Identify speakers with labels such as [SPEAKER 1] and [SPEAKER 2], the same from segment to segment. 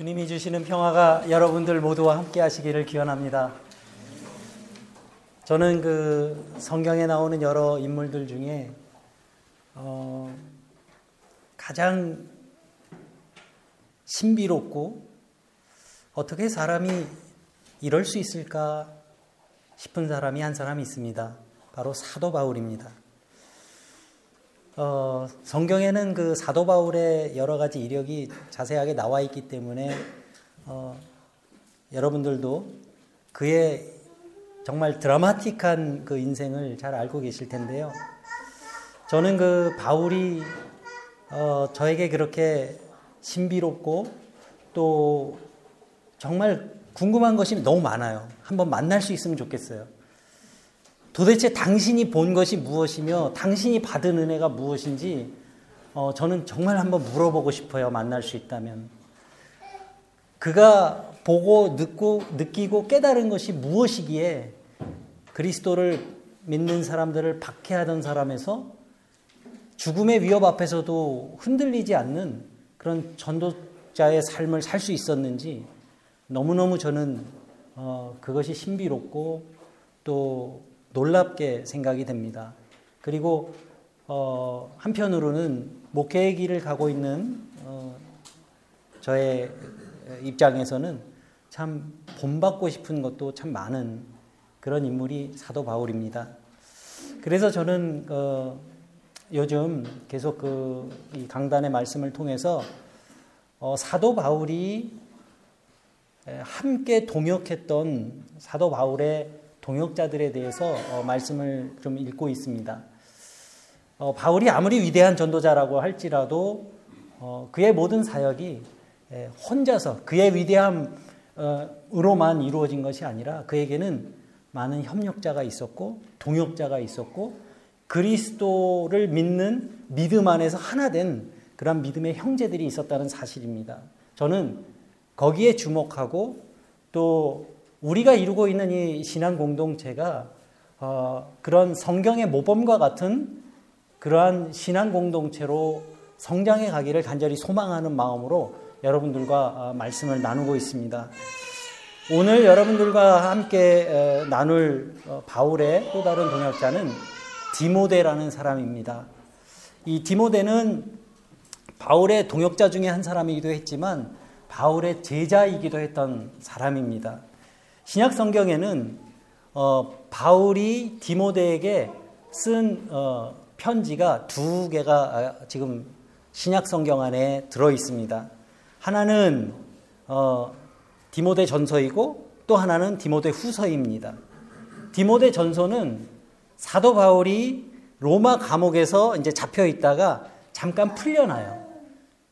[SPEAKER 1] 주님이 주시는 평화가 여러분들 모두와 함께 하시기를 기원합니다. 저는 그 성경에 나오는 여러 인물들 중에 어, 가장 신비롭고 어떻게 사람이 이럴 수 있을까 싶은 사람이 한 사람이 있습니다. 바로 사도 바울입니다. 어, 성경에는 그 사도 바울의 여러 가지 이력이 자세하게 나와 있기 때문에 어, 여러분들도 그의 정말 드라마틱한 그 인생을 잘 알고 계실 텐데요. 저는 그 바울이 어, 저에게 그렇게 신비롭고 또 정말 궁금한 것이 너무 많아요. 한번 만날 수 있으면 좋겠어요. 도대체 당신이 본 것이 무엇이며 당신이 받은 은혜가 무엇인지 어, 저는 정말 한번 물어보고 싶어요. 만날 수 있다면. 그가 보고 듣고 느끼고 깨달은 것이 무엇이기에 그리스도를 믿는 사람들을 박해하던 사람에서 죽음의 위협 앞에서도 흔들리지 않는 그런 전도자의 삶을 살 수 있었는지 너무너무 저는 어, 그것이 신비롭고 또 놀랍게 생각이 됩니다. 그리고 어, 한편으로는 목회의 길을 가고 있는 어, 저의 입장에서는 참 본받고 싶은 것도 참 많은 그런 인물이 사도 바울입니다. 그래서 저는 어, 요즘 계속 그이 강단의 말씀을 통해서 어, 사도 바울이 함께 동역했던 사도 바울의 동역자들에 대해서 어, 말씀을 좀 읽고 있습니다. 어, 바울이 아무리 위대한 전도자라고 할지라도 어, 그의 모든 사역이 에, 혼자서 그의 위대함으로만 이루어진 것이 아니라 그에게는 많은 협력자가 있었고 동역자가 있었고 그리스도를 믿는 믿음 안에서 하나 된 그런 믿음의 형제들이 있었다는 사실입니다. 저는 거기에 주목하고 또 우리가 이루고 있는 이 신앙 공동체가 어, 그런 성경의 모범과 같은 그러한 신앙 공동체로 성장해 가기를 간절히 소망하는 마음으로 여러분들과 어, 말씀을 나누고 있습니다. 오늘 여러분들과 함께 나눌 어, 바울의 또 다른 동역자는 디모데라는 사람입니다. 이 디모데는 바울의 동역자 중에 한 사람이기도 했지만 바울의 제자이기도 했던 사람입니다. 신약 성경에는 어, 바울이 디모데에게 쓴 어, 편지가 두 개가 아, 지금 신약 성경 안에 들어 있습니다. 하나는 어, 디모데 전서이고 또 하나는 디모데 후서입니다. 디모데 전서는 사도 바울이 로마 감옥에서 이제 잡혀 있다가 잠깐 풀려나요.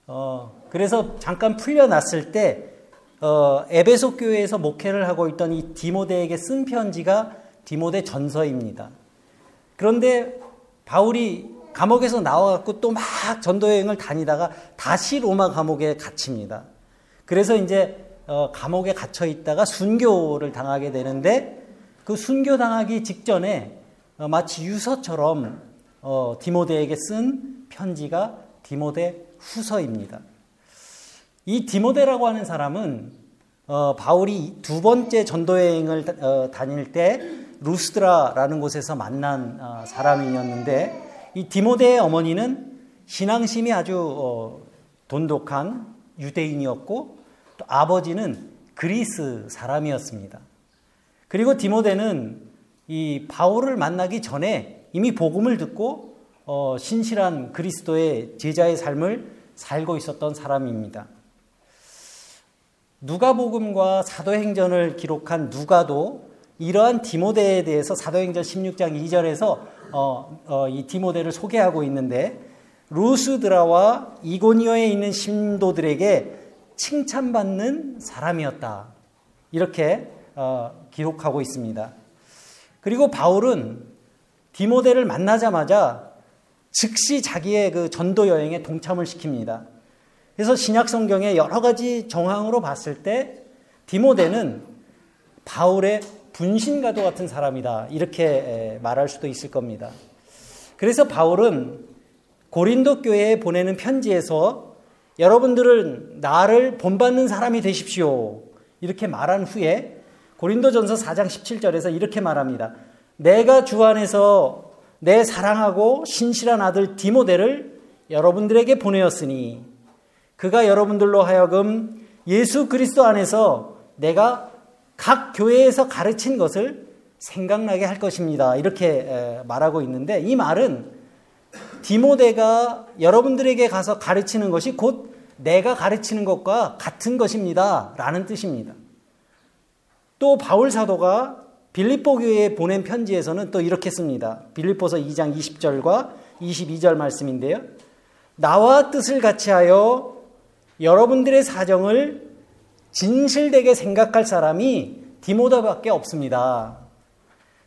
[SPEAKER 1] 어, 그래서 잠깐 풀려났을 때 어, 에베소 교회에서 목회를 하고 있던 이 디모데에게 쓴 편지가 디모데 전서입니다. 그런데 바울이 감옥에서 나와갖고 또 막 전도 여행을 다니다가 다시 로마 감옥에 갇힙니다. 그래서 이제 어, 감옥에 갇혀 있다가 순교를 당하게 되는데 그 순교 당하기 직전에 어, 마치 유서처럼 어, 디모데에게 쓴 편지가 디모데 후서입니다. 이 디모데라고 하는 사람은 어, 바울이 두 번째 전도 여행을 어, 다닐 때 루스드라라는 곳에서 만난 어, 사람이었는데 이 디모데의 어머니는 신앙심이 아주 어, 돈독한 유대인이었고 또 아버지는 그리스 사람이었습니다. 그리고 디모데는 이 바울을 만나기 전에 이미 복음을 듣고 어, 신실한 그리스도의 제자의 삶을 살고 있었던 사람입니다. 누가복음과 사도행전을 기록한 누가도 이러한 디모데에 대해서 사도행전 16장 2절에서 어, 어, 이 디모데를 소개하고 있는데 루스드라와 이고니어에 있는 신도들에게 칭찬받는 사람이었다. 이렇게 어, 기록하고 있습니다. 그리고 바울은 디모데를 만나자마자 즉시 자기의 그 전도 여행에 동참을 시킵니다. 그래서 신약 성경의 여러 가지 정황으로 봤을 때 디모데는 바울의 분신과도 같은 사람이다. 이렇게 말할 수도 있을 겁니다. 그래서 바울은 고린도 교회에 보내는 편지에서 여러분들은 나를 본받는 사람이 되십시오. 이렇게 말한 후에 고린도전서 4장 17절에서 이렇게 말합니다. 내가 주 안에서 내 사랑하고 신실한 아들 디모데를 여러분들에게 보내었으니 그가 여러분들로 하여금 예수 그리스도 안에서 내가 각 교회에서 가르친 것을 생각나게 할 것입니다. 이렇게 말하고 있는데 이 말은 디모데가 여러분들에게 가서 가르치는 것이 곧 내가 가르치는 것과 같은 것입니다. 라는 뜻입니다. 또 바울 사도가 빌립보 교회에 보낸 편지에서는 또 이렇게 씁니다. 빌립보서 2장 20절과 22절 말씀인데요. 나와 뜻을 같이 하여 여러분들의 사정을 진실되게 생각할 사람이 디모데밖에 없습니다.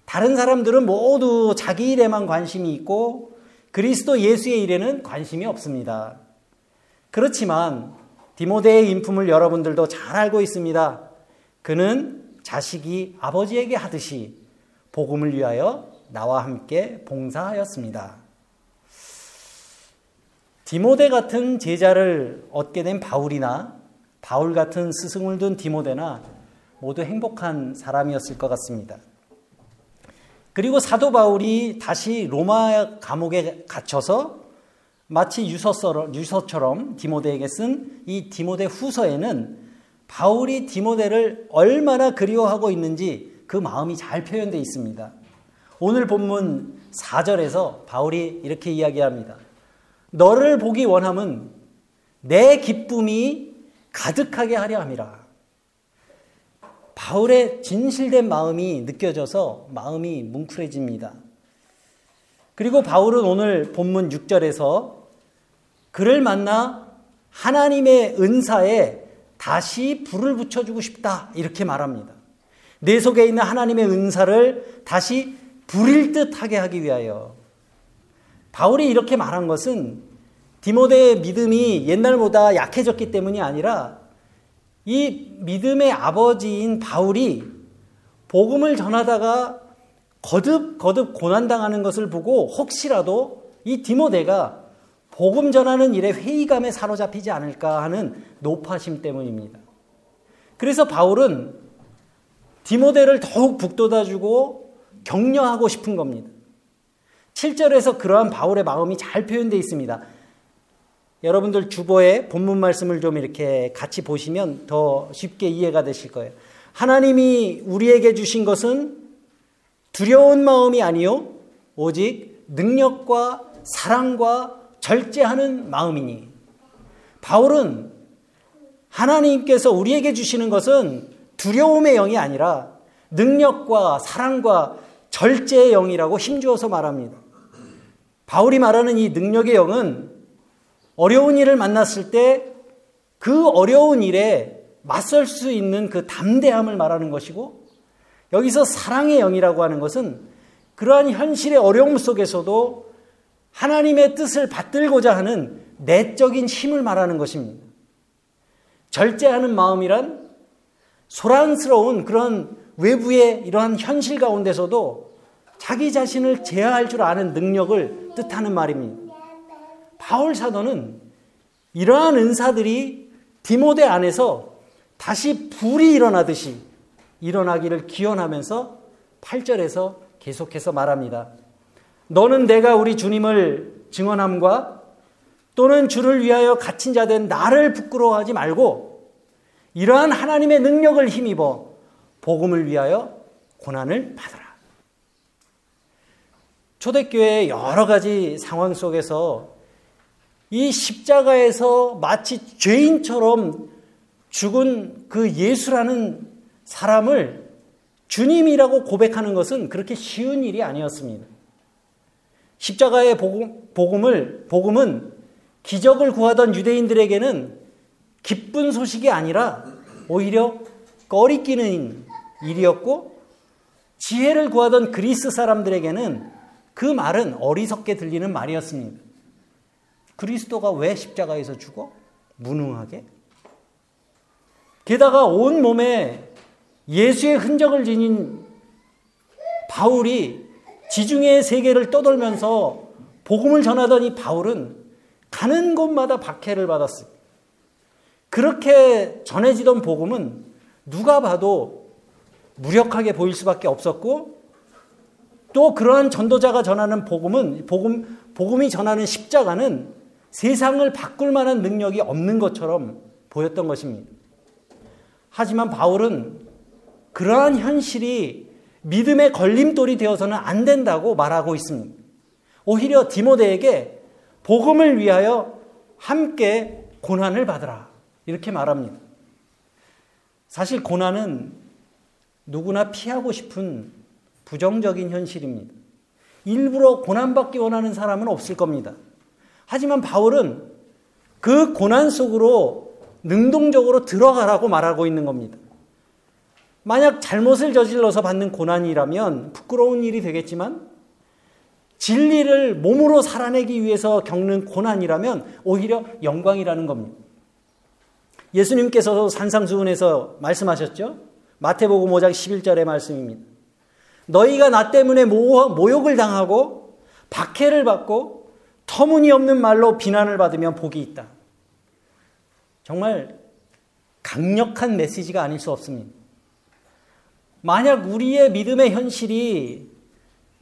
[SPEAKER 1] 다른 사람들은 모두 자기 일에만 관심이 있고 그리스도 예수의 일에는 관심이 없습니다. 그렇지만 디모데의 인품을 여러분들도 잘 알고 있습니다. 그는 자식이 아버지에게 하듯이 복음을 위하여 나와 함께 봉사하였습니다. 디모데 같은 제자를 얻게 된 바울이나 바울 같은 스승을 둔 디모데나 모두 행복한 사람이었을 것 같습니다. 그리고 사도 바울이 다시 로마 감옥에 갇혀서 마치 유서처럼 디모데에게 쓴 이 디모데 후서에는 바울이 디모데를 얼마나 그리워하고 있는지 그 마음이 잘 표현되어 있습니다. 오늘 본문 4절에서 바울이 이렇게 이야기합니다. 너를 보기 원함은 내 기쁨이 가득하게 하려 함이라. 바울의 진실된 마음이 느껴져서 마음이 뭉클해집니다. 그리고 바울은 오늘 본문 6절에서 그를 만나 하나님의 은사에 다시 불을 붙여주고 싶다. 이렇게 말합니다. 내 속에 있는 하나님의 은사를 다시 불일 듯 하게 하기 위하여. 바울이 이렇게 말한 것은 디모데의 믿음이 옛날보다 약해졌기 때문이 아니라 이 믿음의 아버지인 바울이 복음을 전하다가 거듭 거듭 고난당하는 것을 보고 혹시라도 이 디모데가 복음 전하는 일에 회의감에 사로잡히지 않을까 하는 노파심 때문입니다. 그래서 바울은 디모데를 더욱 북돋아주고 격려하고 싶은 겁니다. 7절에서 그러한 바울의 마음이 잘 표현되어 있습니다. 여러분들 주보에 본문 말씀을 좀 이렇게 같이 보시면 더 쉽게 이해가 되실 거예요. 하나님이 우리에게 주신 것은 두려운 마음이 아니요 오직 능력과 사랑과 절제하는 마음이니 바울은 하나님께서 우리에게 주시는 것은 두려움의 영이 아니라 능력과 사랑과 절제의 영이라고 힘주어서 말합니다. 바울이 말하는 이 능력의 영은 어려운 일을 만났을 때 그 어려운 일에 맞설 수 있는 그 담대함을 말하는 것이고 여기서 사랑의 영이라고 하는 것은 그러한 현실의 어려움 속에서도 하나님의 뜻을 받들고자 하는 내적인 힘을 말하는 것입니다. 절제하는 마음이란 소란스러운 그런 외부의 이러한 현실 가운데서도 자기 자신을 제어할 줄 아는 능력을 뜻하는 말입니다. 바울 사도는 이러한 은사들이 디모데 안에서 다시 불이 일어나듯이 일어나기를 기원하면서 8절에서 계속해서 말합니다. 너는 내가 우리 주님을 증언함과 또는 주를 위하여 갇힌 자 된 나를 부끄러워하지 말고 이러한 하나님의 능력을 힘입어 복음을 위하여 고난을 받아라. 초대교회의 여러 가지 상황 속에서 이 십자가에서 마치 죄인처럼 죽은 그 예수라는 사람을 주님이라고 고백하는 것은 그렇게 쉬운 일이 아니었습니다. 십자가의 복음, 복음을, 복음은 기적을 구하던 유대인들에게는 기쁜 소식이 아니라 오히려 꺼리끼는 일이었고 지혜를 구하던 그리스 사람들에게는 그 말은 어리석게 들리는 말이었습니다. 그리스도가 왜 십자가에서 죽어? 무능하게? 게다가 온 몸에 예수의 흔적을 지닌 바울이 지중해 세계를 떠돌면서 복음을 전하던 이 바울은 가는 곳마다 박해를 받았어요. 그렇게 전해지던 복음은 누가 봐도 무력하게 보일 수밖에 없었고 또 그러한 전도자가 전하는 복음은 복음 복음이 전하는 십자가는 세상을 바꿀 만한 능력이 없는 것처럼 보였던 것입니다. 하지만 바울은 그러한 현실이 믿음의 걸림돌이 되어서는 안 된다고 말하고 있습니다. 오히려 디모데에게 복음을 위하여 함께 고난을 받으라. 이렇게 말합니다. 사실 고난은 누구나 피하고 싶은 부정적인 현실입니다. 일부러 고난받기 원하는 사람은 없을 겁니다. 하지만 바울은 그 고난 속으로 능동적으로 들어가라고 말하고 있는 겁니다. 만약 잘못을 저질러서 받는 고난이라면 부끄러운 일이 되겠지만 진리를 몸으로 살아내기 위해서 겪는 고난이라면 오히려 영광이라는 겁니다. 예수님께서 산상수훈에서 말씀하셨죠? 마태복음 5장 11절의 말씀입니다. 너희가 나 때문에 모욕을 당하고 박해를 받고 터무니없는 말로 비난을 받으면 복이 있다. 정말 강력한 메시지가 아닐 수 없습니다. 만약 우리의 믿음의 현실이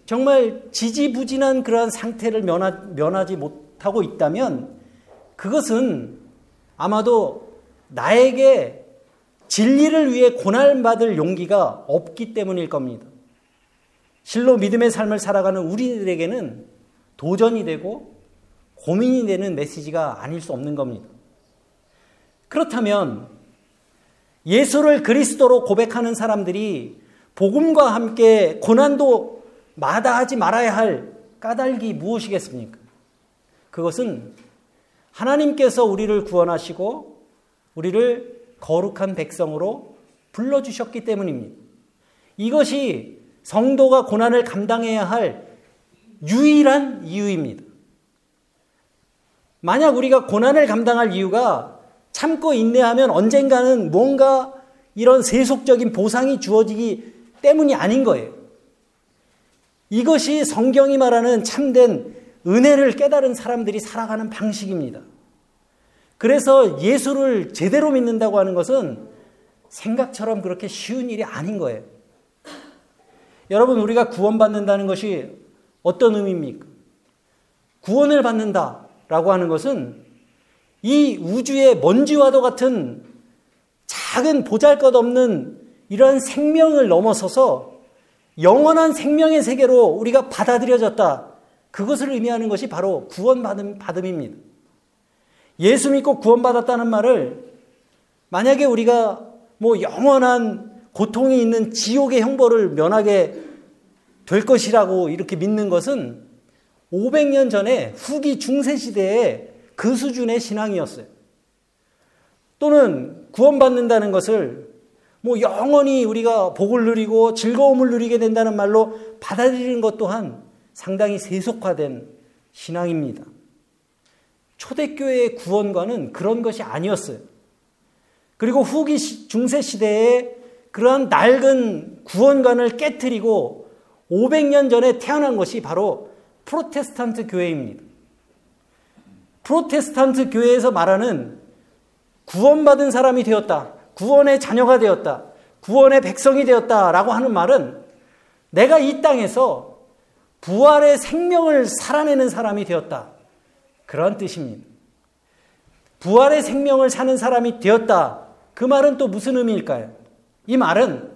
[SPEAKER 1] 정말 지지부진한 그러한 상태를 면하, 면하지 못하고 있다면 그것은 아마도 나에게 진리를 위해 고난받을 용기가 없기 때문일 겁니다. 실로 믿음의 삶을 살아가는 우리들에게는 도전이 되고 고민이 되는 메시지가 아닐 수 없는 겁니다. 그렇다면 예수를 그리스도로 고백하는 사람들이 복음과 함께 고난도 마다하지 말아야 할 까닭이 무엇이겠습니까? 그것은 하나님께서 우리를 구원하시고 우리를 거룩한 백성으로 불러주셨기 때문입니다. 이것이 성도가 고난을 감당해야 할 유일한 이유입니다. 만약 우리가 고난을 감당할 이유가 참고 인내하면 언젠가는 뭔가 이런 세속적인 보상이 주어지기 때문이 아닌 거예요. 이것이 성경이 말하는 참된 은혜를 깨달은 사람들이 살아가는 방식입니다. 그래서 예수를 제대로 믿는다고 하는 것은 생각처럼 그렇게 쉬운 일이 아닌 거예요. 여러분, 우리가 구원받는다는 것이 어떤 의미입니까? 구원을 받는다라고 하는 것은 이 우주의 먼지와도 같은 작은 보잘 것 없는 이러한 생명을 넘어서서 영원한 생명의 세계로 우리가 받아들여졌다. 그것을 의미하는 것이 바로 구원받음, 받음입니다. 예수 믿고 구원받았다는 말을 만약에 우리가 뭐 영원한 고통이 있는 지옥의 형벌을 면하게 될 것이라고 이렇게 믿는 것은 500년 전에 후기 중세 시대에 그 수준의 신앙이었어요. 또는 구원받는다는 것을 뭐 영원히 우리가 복을 누리고 즐거움을 누리게 된다는 말로 받아들이는 것 또한 상당히 세속화된 신앙입니다. 초대교회의 구원관은 그런 것이 아니었어요. 그리고 후기 중세 시대에 그러한 낡은 구원관을 깨뜨리고 500년 전에 태어난 것이 바로 프로테스탄트 교회입니다. 프로테스탄트 교회에서 말하는 구원받은 사람이 되었다. 구원의 자녀가 되었다. 구원의 백성이 되었다 라고 하는 말은 내가 이 땅에서 부활의 생명을 살아내는 사람이 되었다. 그런 뜻입니다. 부활의 생명을 사는 사람이 되었다. 그 말은 또 무슨 의미일까요? 이 말은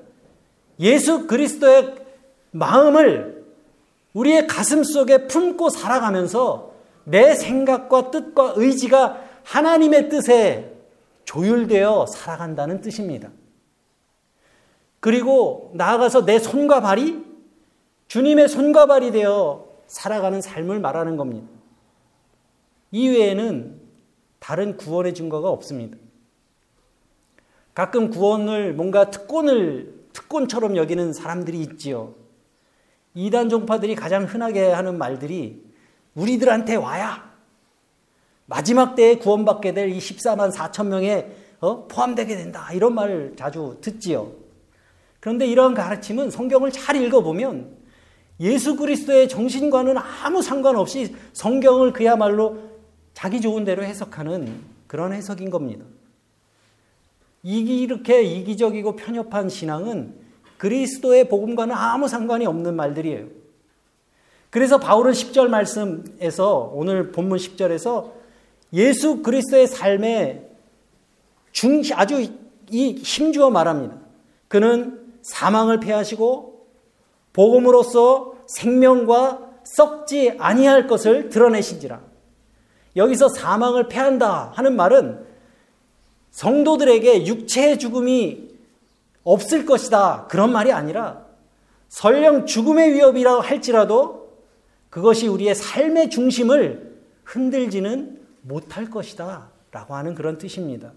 [SPEAKER 1] 예수 그리스도의 마음을 우리의 가슴 속에 품고 살아가면서 내 생각과 뜻과 의지가 하나님의 뜻에 조율되어 살아간다는 뜻입니다. 그리고 나아가서 내 손과 발이 주님의 손과 발이 되어 살아가는 삶을 말하는 겁니다. 이외에는 다른 구원의 증거가 없습니다. 가끔 구원을 뭔가 특권을 특권처럼 여기는 사람들이 있지요. 이단 종파들이 가장 흔하게 하는 말들이 우리들한테 와야 마지막 때에 구원받게 될 이 14만 4천 명에 어? 포함되게 된다. 이런 말을 자주 듣지요. 그런데 이런 가르침은 성경을 잘 읽어보면 예수 그리스도의 정신과는 아무 상관없이 성경을 그야말로 자기 좋은 대로 해석하는 그런 해석인 겁니다. 이렇게 이기적이고 편협한 신앙은 그리스도의 복음과는 아무 상관이 없는 말들이에요. 그래서 바울은 10절 말씀에서 오늘 본문 10절에서 예수 그리스도의 삶에 중 아주 이 힘주어 말합니다. 그는 사망을 패하시고 복음으로써 생명과 썩지 아니할 것을 드러내신지라. 여기서 사망을 패한다 하는 말은 성도들에게 육체의 죽음이 없을 것이다. 그런 말이 아니라 설령 죽음의 위협이라고 할지라도 그것이 우리의 삶의 중심을 흔들지는 못할 것이다. 라고 하는 그런 뜻입니다.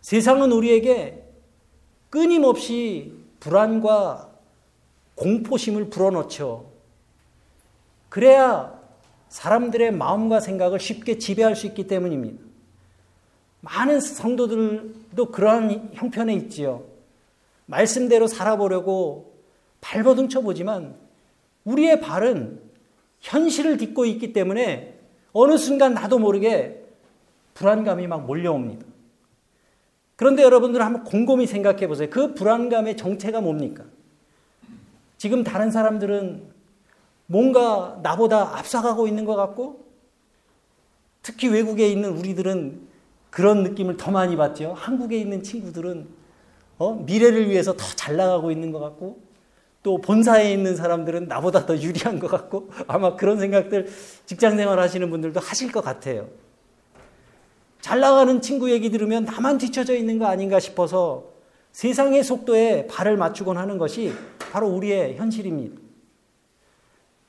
[SPEAKER 1] 세상은 우리에게 끊임없이 불안과 공포심을 불어넣죠. 그래야 사람들의 마음과 생각을 쉽게 지배할 수 있기 때문입니다. 많은 성도들도 그러한 형편에 있지요. 말씀대로 살아보려고 발버둥 쳐보지만 우리의 발은 현실을 딛고 있기 때문에 어느 순간 나도 모르게 불안감이 막 몰려옵니다. 그런데 여러분들 한번 곰곰이 생각해 보세요. 그 불안감의 정체가 뭡니까? 지금 다른 사람들은 뭔가 나보다 앞서가고 있는 것 같고 특히 외국에 있는 우리들은 그런 느낌을 더 많이 받죠. 한국에 있는 친구들은 어? 미래를 위해서 더 잘 나가고 있는 것 같고 또 본사에 있는 사람들은 나보다 더 유리한 것 같고 아마 그런 생각들 직장 생활 하시는 분들도 하실 것 같아요. 잘 나가는 친구 얘기 들으면 나만 뒤쳐져 있는 거 아닌가 싶어서 세상의 속도에 발을 맞추곤 하는 것이 바로 우리의 현실입니다.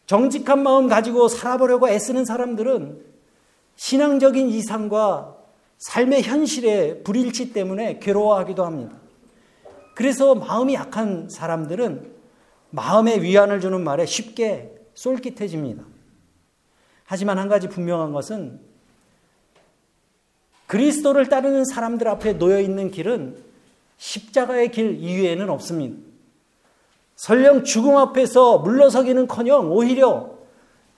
[SPEAKER 1] 정직한 마음 가지고 살아보려고 애쓰는 사람들은 신앙적인 이상과 삶의 현실의 불일치 때문에 괴로워하기도 합니다. 그래서 마음이 약한 사람들은 마음의 위안을 주는 말에 쉽게 쏠깃해집니다. 하지만 한 가지 분명한 것은 그리스도를 따르는 사람들 앞에 놓여 있는 길은 십자가의 길 이외에는 없습니다. 설령 죽음 앞에서 물러서기는 커녕 오히려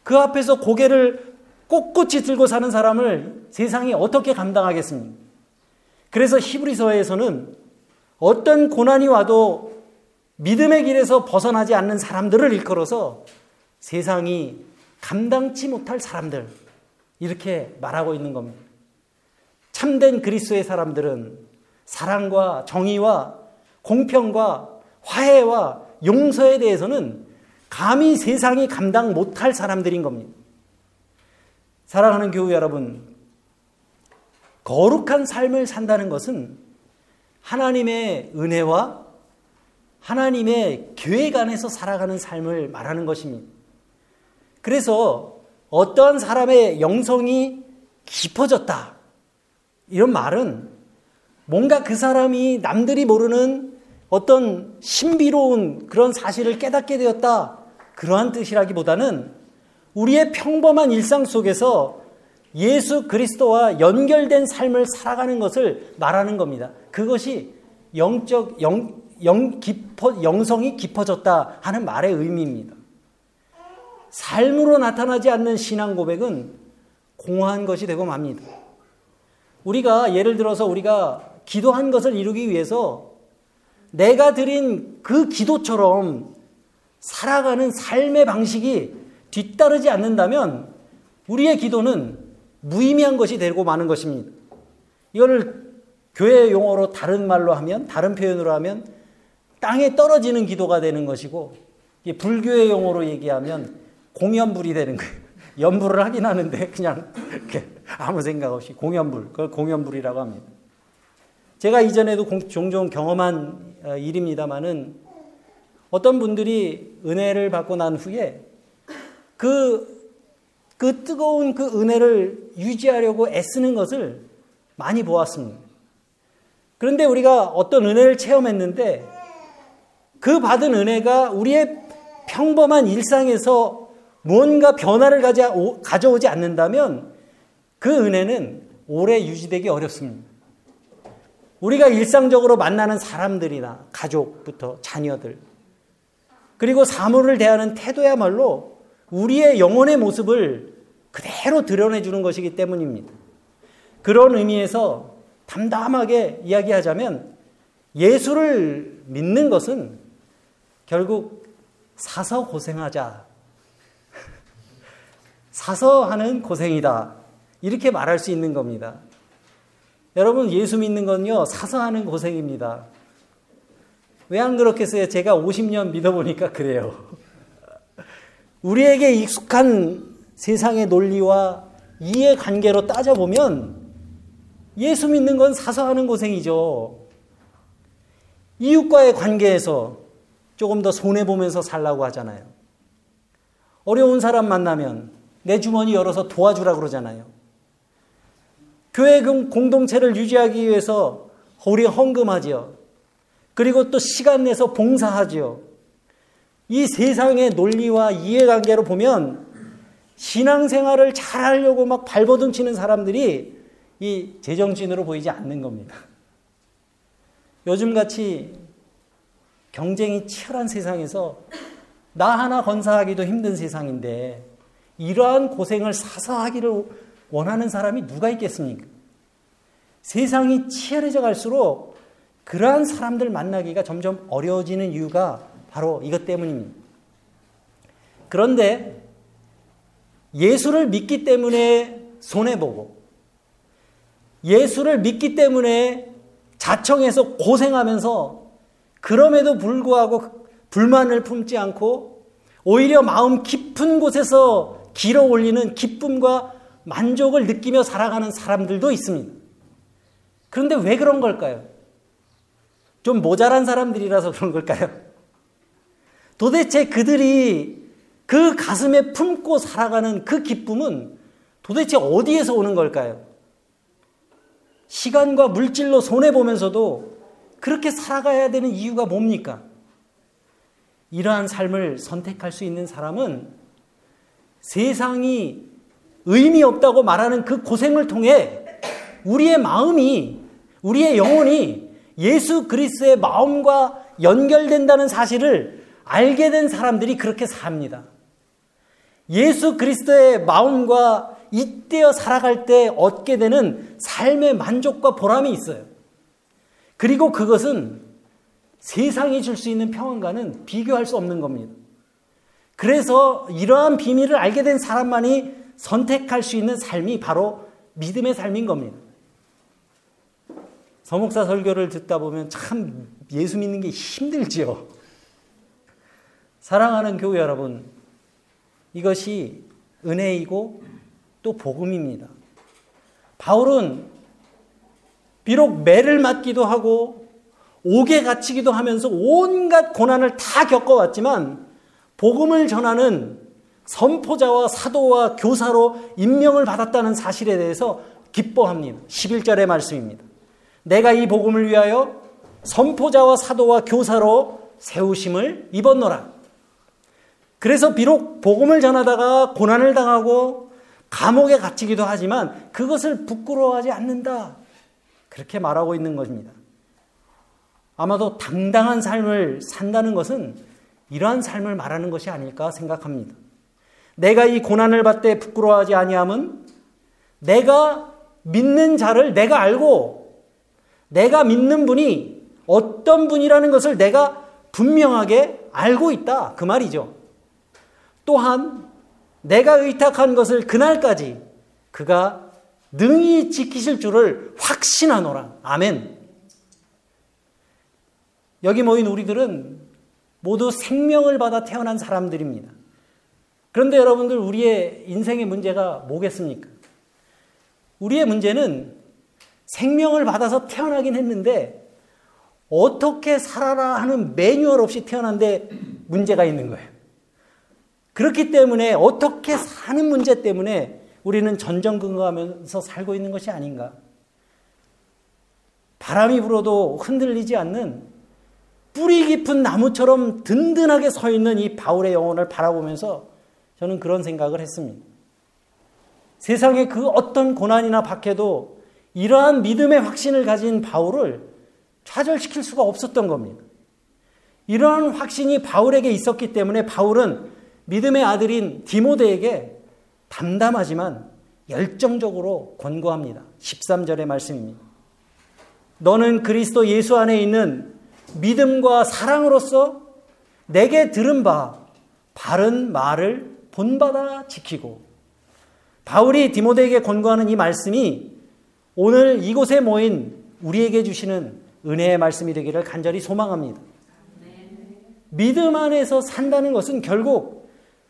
[SPEAKER 1] 그 앞에서 고개를 꼿꼿이 들고 사는 사람을 세상이 어떻게 감당하겠습니까? 그래서 히브리서에서는 어떤 고난이 와도 믿음의 길에서 벗어나지 않는 사람들을 일컬어서 세상이 감당치 못할 사람들 이렇게 말하고 있는 겁니다. 참된 그리스도의 사람들은 사랑과 정의와 공평과 화해와 용서에 대해서는 감히 세상이 감당 못할 사람들인 겁니다. 사랑하는 교우 여러분, 거룩한 삶을 산다는 것은 하나님의 은혜와 하나님의 계획 안에서 살아가는 삶을 말하는 것입니다. 그래서 어떠한 사람의 영성이 깊어졌다. 이런 말은 뭔가 그 사람이 남들이 모르는 어떤 신비로운 그런 사실을 깨닫게 되었다. 그러한 뜻이라기보다는 우리의 평범한 일상 속에서 예수 그리스도와 연결된 삶을 살아가는 것을 말하는 겁니다. 그것이 영적 영, 영 깊어 영성이 깊어졌다 하는 말의 의미입니다. 삶으로 나타나지 않는 신앙 고백은 공허한 것이 되고 맙니다. 우리가 예를 들어서 우리가 기도한 것을 이루기 위해서 내가 드린 그 기도처럼 살아가는 삶의 방식이 뒤따르지 않는다면 우리의 기도는 무의미한 것이 되고 마는 것입니다. 이거를 교회 용어로 다른 말로 하면, 다른 표현으로 하면 땅에 떨어지는 기도가 되는 것이고, 불교의 용어로 얘기하면 공연불이 되는 거예요. 연불을 하긴 하는데 그냥 아무 생각 없이 공연불, 그걸 공연불이라고 합니다. 제가 이전에도 종종 경험한 어, 일입니다만은 어떤 분들이 은혜를 받고 난 후에 그, 그 뜨거운 그 은혜를 유지하려고 애쓰는 것을 많이 보았습니다. 그런데 우리가 어떤 은혜를 체험했는데 그 받은 은혜가 우리의 평범한 일상에서 무언가 변화를 가져오지 않는다면 그 은혜는 오래 유지되기 어렵습니다. 우리가 일상적으로 만나는 사람들이나 가족부터 자녀들, 그리고 사물을 대하는 태도야말로 우리의 영혼의 모습을 그대로 드러내 주는 것이기 때문입니다. 그런 의미에서 담담하게 이야기하자면 예수를 믿는 것은 결국 사서 고생하자. 사서 하는 고생이다. 이렇게 말할 수 있는 겁니다. 여러분, 예수 믿는 건요, 사서 하는 고생입니다. 왜 안 그렇겠어요? 제가 50년 믿어보니까 그래요. 우리에게 익숙한 세상의 논리와 이해 관계로 따져보면 예수 믿는 건 사서 하는 고생이죠. 이웃과의 관계에서 조금 더 손해보면서 살라고 하잖아요. 어려운 사람 만나면 내 주머니 열어서 도와주라 그러잖아요. 교회 공동체를 유지하기 위해서 우리 헌금하지요. 그리고 또 시간 내서 봉사하지요. 이 세상의 논리와 이해관계로 보면 신앙생활을 잘하려고 막 발버둥 치는 사람들이 이 제정신으로 보이지 않는 겁니다. 요즘같이 경쟁이 치열한 세상에서 나 하나 건사하기도 힘든 세상인데 이러한 고생을 사서 하기를 원하는 사람이 누가 있겠습니까? 세상이 치열해져 갈수록 그러한 사람들 만나기가 점점 어려워지는 이유가 바로 이것 때문입니다. 그런데 예수를 믿기 때문에 손해보고 예수를 믿기 때문에 자청해서 고생하면서 그럼에도 불구하고 불만을 품지 않고 오히려 마음 깊은 곳에서 길어 올리는 기쁨과 만족을 느끼며 살아가는 사람들도 있습니다. 그런데 왜 그런 걸까요? 좀 모자란 사람들이라서 그런 걸까요? 도대체 그들이 그 가슴에 품고 살아가는 그 기쁨은 도대체 어디에서 오는 걸까요? 시간과 물질로 손해보면서도 그렇게 살아가야 되는 이유가 뭡니까? 이러한 삶을 선택할 수 있는 사람은 세상이 의미 없다고 말하는 그 고생을 통해 우리의 마음이, 우리의 영혼이 예수 그리스의 마음과 연결된다는 사실을 알게 된 사람들이 그렇게 삽니다. 예수 그리스도의 마음과 잇대어 살아갈 때 얻게 되는 삶의 만족과 보람이 있어요. 그리고 그것은 세상이 줄 수 있는 평안과는 비교할 수 없는 겁니다. 그래서 이러한 비밀을 알게 된 사람만이 선택할 수 있는 삶이 바로 믿음의 삶인 겁니다. 서목사 설교를 듣다 보면 참 예수 믿는 게 힘들지요. 사랑하는 교회 여러분, 이것이 은혜이고 또 복음입니다. 바울은 비록 매를 맞기도 하고 옥에 갇히기도 하면서 온갖 고난을 다 겪어왔지만 복음을 전하는 선포자와 사도와 교사로 임명을 받았다는 사실에 대해서 기뻐합니다. 11절의 말씀입니다. 내가 이 복음을 위하여 선포자와 사도와 교사로 세우심을 입었노라. 그래서 비록 복음을 전하다가 고난을 당하고 감옥에 갇히기도 하지만 그것을 부끄러워하지 않는다. 그렇게 말하고 있는 것입니다. 아마도 당당한 삶을 산다는 것은 이러한 삶을 말하는 것이 아닐까 생각합니다. 내가 이 고난을 받되 부끄러워하지 아니함은 내가 믿는 자를 내가 알고 내가 믿는 분이 어떤 분이라는 것을 내가 분명하게 알고 있다. 그 말이죠. 또한 내가 의탁한 것을 그날까지 그가 능히 지키실 줄을 확신하노라. 아멘. 여기 모인 우리들은 모두 생명을 받아 태어난 사람들입니다. 그런데 여러분들 우리의 인생의 문제가 뭐겠습니까? 우리의 문제는 생명을 받아서 태어나긴 했는데 어떻게 살아라 하는 매뉴얼 없이 태어난데 문제가 있는 거예요. 그렇기 때문에 어떻게 사는 문제 때문에 우리는 전전긍긍하면서 살고 있는 것이 아닌가. 바람이 불어도 흔들리지 않는 뿌리 깊은 나무처럼 든든하게 서 있는 이 바울의 영혼을 바라보면서 저는 그런 생각을 했습니다. 세상에 그 어떤 고난이나 박해도 이러한 믿음의 확신을 가진 바울을 좌절시킬 수가 없었던 겁니다. 이러한 확신이 바울에게 있었기 때문에 바울은 믿음의 아들인 디모데에게 담담하지만 열정적으로 권고합니다. 13절의 말씀입니다. 너는 그리스도 예수 안에 있는 믿음과 사랑으로서 내게 들은 바 바른 말을 본받아 지키고 바울이 디모데에게 권고하는 이 말씀이 오늘 이곳에 모인 우리에게 주시는 은혜의 말씀이 되기를 간절히 소망합니다. 믿음 안에서 산다는 것은 결국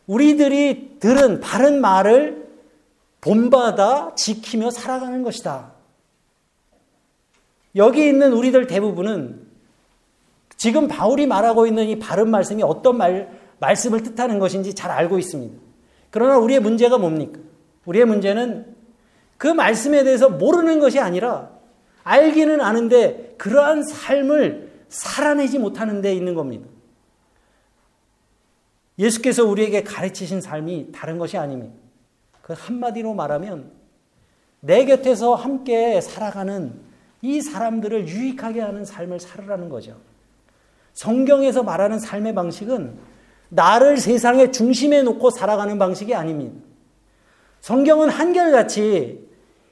[SPEAKER 1] 우리들이 들은 바른 말을 본받아 지키며 살아가는 것이다. 여기 있는 우리들 대부분은 지금 바울이 말하고 있는 이 바른 말씀이 어떤 말, 말씀을 뜻하는 것인지 잘 알고 있습니다. 그러나 우리의 문제가 뭡니까? 우리의 문제는 그 말씀에 대해서 모르는 것이 아니라 알기는 아는데 그러한 삶을 살아내지 못하는 데 있는 겁니다. 예수께서 우리에게 가르치신 삶이 다른 것이 아닙니다. 그 한마디로 말하면 내 곁에서 함께 살아가는 이 사람들을 유익하게 하는 삶을 살으라는 거죠. 성경에서 말하는 삶의 방식은 나를 세상의 중심에 놓고 살아가는 방식이 아닙니다. 성경은 한결같이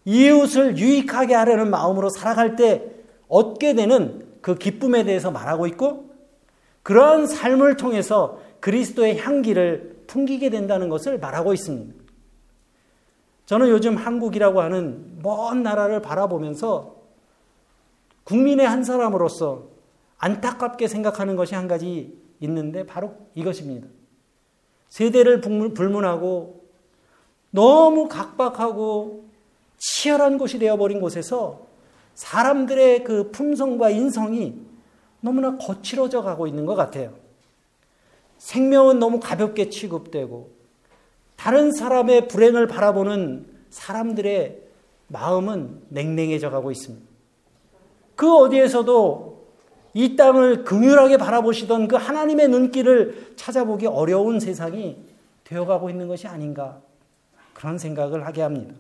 [SPEAKER 1] 이웃을 유익하게 하려는 마음으로 살아갈 때 얻게 되는 그 기쁨에 대해서 말하고 있고 그러한 삶을 통해서 그리스도의 향기를 풍기게 된다는 것을 말하고 있습니다. 저는 요즘 한국이라고 하는 먼 나라를 바라보면서 국민의 한 사람으로서 안타깝게 생각하는 것이 한 가지 있는데 바로 이것입니다. 세대를 불문하고 너무 각박하고 치열한 곳이 되어버린 곳에서 사람들의 그 품성과 인성이 너무나 거칠어져 가고 있는 것 같아요. 생명은 너무 가볍게 취급되고 다른 사람의 불행을 바라보는 사람들의 마음은 냉랭해져 가고 있습니다. 그 어디에서도 이 땅을 긍휼하게 바라보시던 그 하나님의 눈길을 찾아보기 어려운 세상이 되어가고 있는 것이 아닌가 그런 생각을 하게 합니다.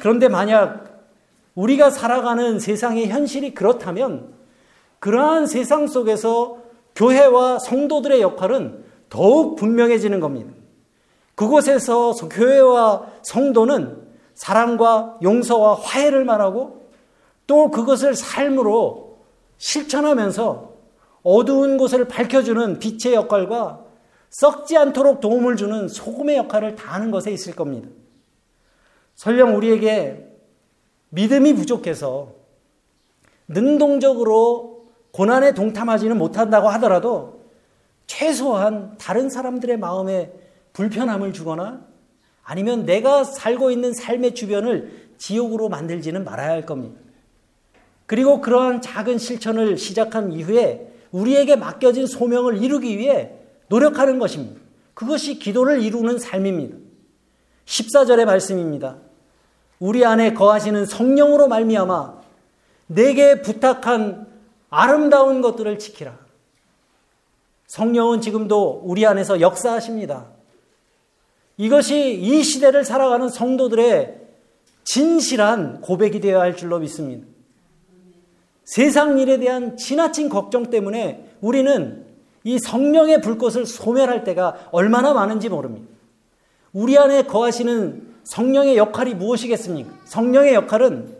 [SPEAKER 1] 그런데 만약 우리가 살아가는 세상의 현실이 그렇다면 그러한 세상 속에서 교회와 성도들의 역할은 더욱 분명해지는 겁니다. 그곳에서 교회와 성도는 사랑과 용서와 화해를 말하고 또 그것을 삶으로 실천하면서 어두운 곳을 밝혀주는 빛의 역할과 썩지 않도록 도움을 주는 소금의 역할을 다하는 것에 있을 겁니다. 설령 우리에게 믿음이 부족해서 능동적으로 고난에 동참하지는 못한다고 하더라도 최소한 다른 사람들의 마음에 불편함을 주거나 아니면 내가 살고 있는 삶의 주변을 지옥으로 만들지는 말아야 할 겁니다. 그리고 그러한 작은 실천을 시작한 이후에 우리에게 맡겨진 소명을 이루기 위해 노력하는 것입니다. 그것이 기도를 이루는 삶입니다. 14절의 말씀입니다. 우리 안에 거하시는 성령으로 말미암아 내게 부탁한 아름다운 것들을 지키라. 성령은 지금도 우리 안에서 역사하십니다. 이것이 이 시대를 살아가는 성도들의 진실한 고백이 되어야 할 줄로 믿습니다. 세상 일에 대한 지나친 걱정 때문에 우리는 이 성령의 불꽃을 소멸할 때가 얼마나 많은지 모릅니다. 우리 안에 거하시는 성령의 역할이 무엇이겠습니까? 성령의 역할은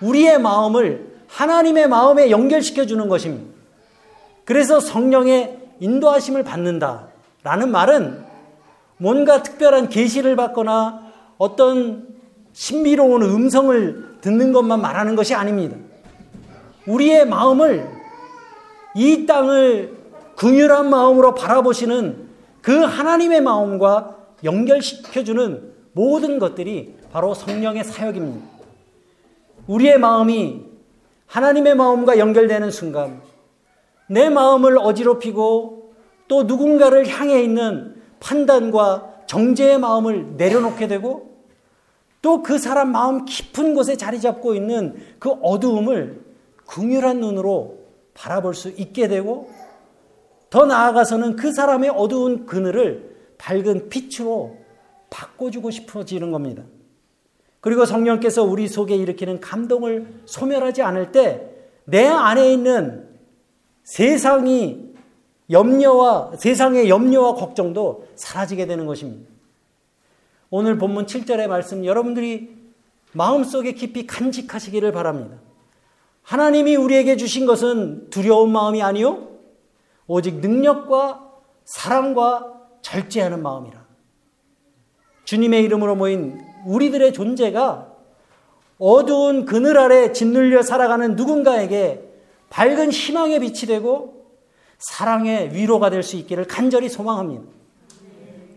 [SPEAKER 1] 우리의 마음을 하나님의 마음에 연결시켜 주는 것입니다. 그래서 성령의 인도하심을 받는다라는 말은 뭔가 특별한 계시를 받거나 어떤 신비로운 음성을 듣는 것만 말하는 것이 아닙니다. 우리의 마음을 이 땅을 긍휼한 마음으로 바라보시는 그 하나님의 마음과 연결시켜주는 모든 것들이 바로 성령의 사역입니다. 우리의 마음이 하나님의 마음과 연결되는 순간 내 마음을 어지럽히고 또 누군가를 향해 있는 판단과 정죄의 마음을 내려놓게 되고 또 그 사람 마음 깊은 곳에 자리 잡고 있는 그 어두움을 긍휼한 눈으로 바라볼 수 있게 되고 더 나아가서는 그 사람의 어두운 그늘을 밝은 빛으로 바꿔주고 싶어지는 겁니다. 그리고 성령께서 우리 속에 일으키는 감동을 소멸하지 않을 때 내 안에 있는 세상이 염려와 세상의 염려와 걱정도 사라지게 되는 것입니다. 오늘 본문 7절의 말씀 여러분들이 마음속에 깊이 간직하시기를 바랍니다. 하나님이 우리에게 주신 것은 두려운 마음이 아니요 오직 능력과 사랑과 절제하는 마음이라. 주님의 이름으로 모인 우리들의 존재가 어두운 그늘 아래 짓눌려 살아가는 누군가에게 밝은 희망의 빛이 되고 사랑의 위로가 될 수 있기를 간절히 소망합니다.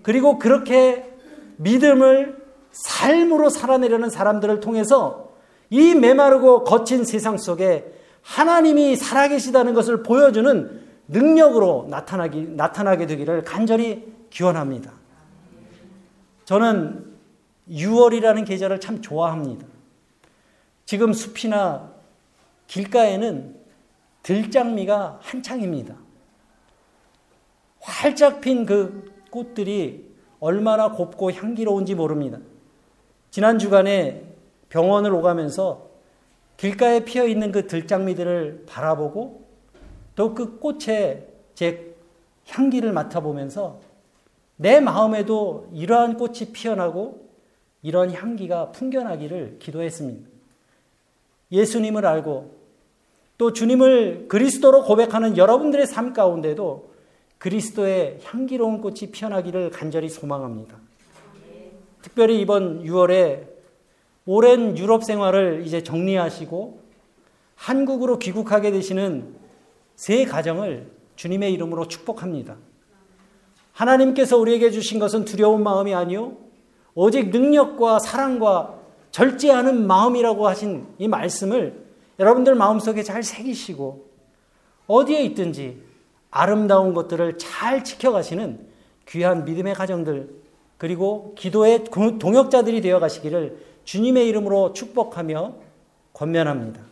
[SPEAKER 1] 그리고 그렇게 믿음을 삶으로 살아내려는 사람들을 통해서 이 메마르고 거친 세상 속에 하나님이 살아계시다는 것을 보여주는 능력으로 나타나기, 나타나게 되기를 간절히 기원합니다. 저는 6월이라는 계절을 참 좋아합니다. 지금 숲이나 길가에는 들장미가 한창입니다. 활짝 핀 그 꽃들이 얼마나 곱고 향기로운지 모릅니다. 지난 주간에 병원을 오가면서 길가에 피어 있는 그 들장미들을 바라보고 또 그 꽃에 제 향기를 맡아보면서 내 마음에도 이러한 꽃이 피어나고 이런 향기가 풍겨나기를 기도했습니다. 예수님을 알고 또 주님을 그리스도로 고백하는 여러분들의 삶 가운데도 그리스도의 향기로운 꽃이 피어나기를 간절히 소망합니다. 특별히 이번 6월에 오랜 유럽 생활을 이제 정리하시고 한국으로 귀국하게 되시는 세 가정을 주님의 이름으로 축복합니다. 하나님께서 우리에게 주신 것은 두려운 마음이 아니요 오직 능력과 사랑과 절제하는 마음이라고 하신 이 말씀을 여러분들 마음속에 잘 새기시고 어디에 있든지 아름다운 것들을 잘 지켜가시는 귀한 믿음의 가정들 그리고 기도의 동역자들이 되어 가시기를 주님의 이름으로 축복하며 권면합니다.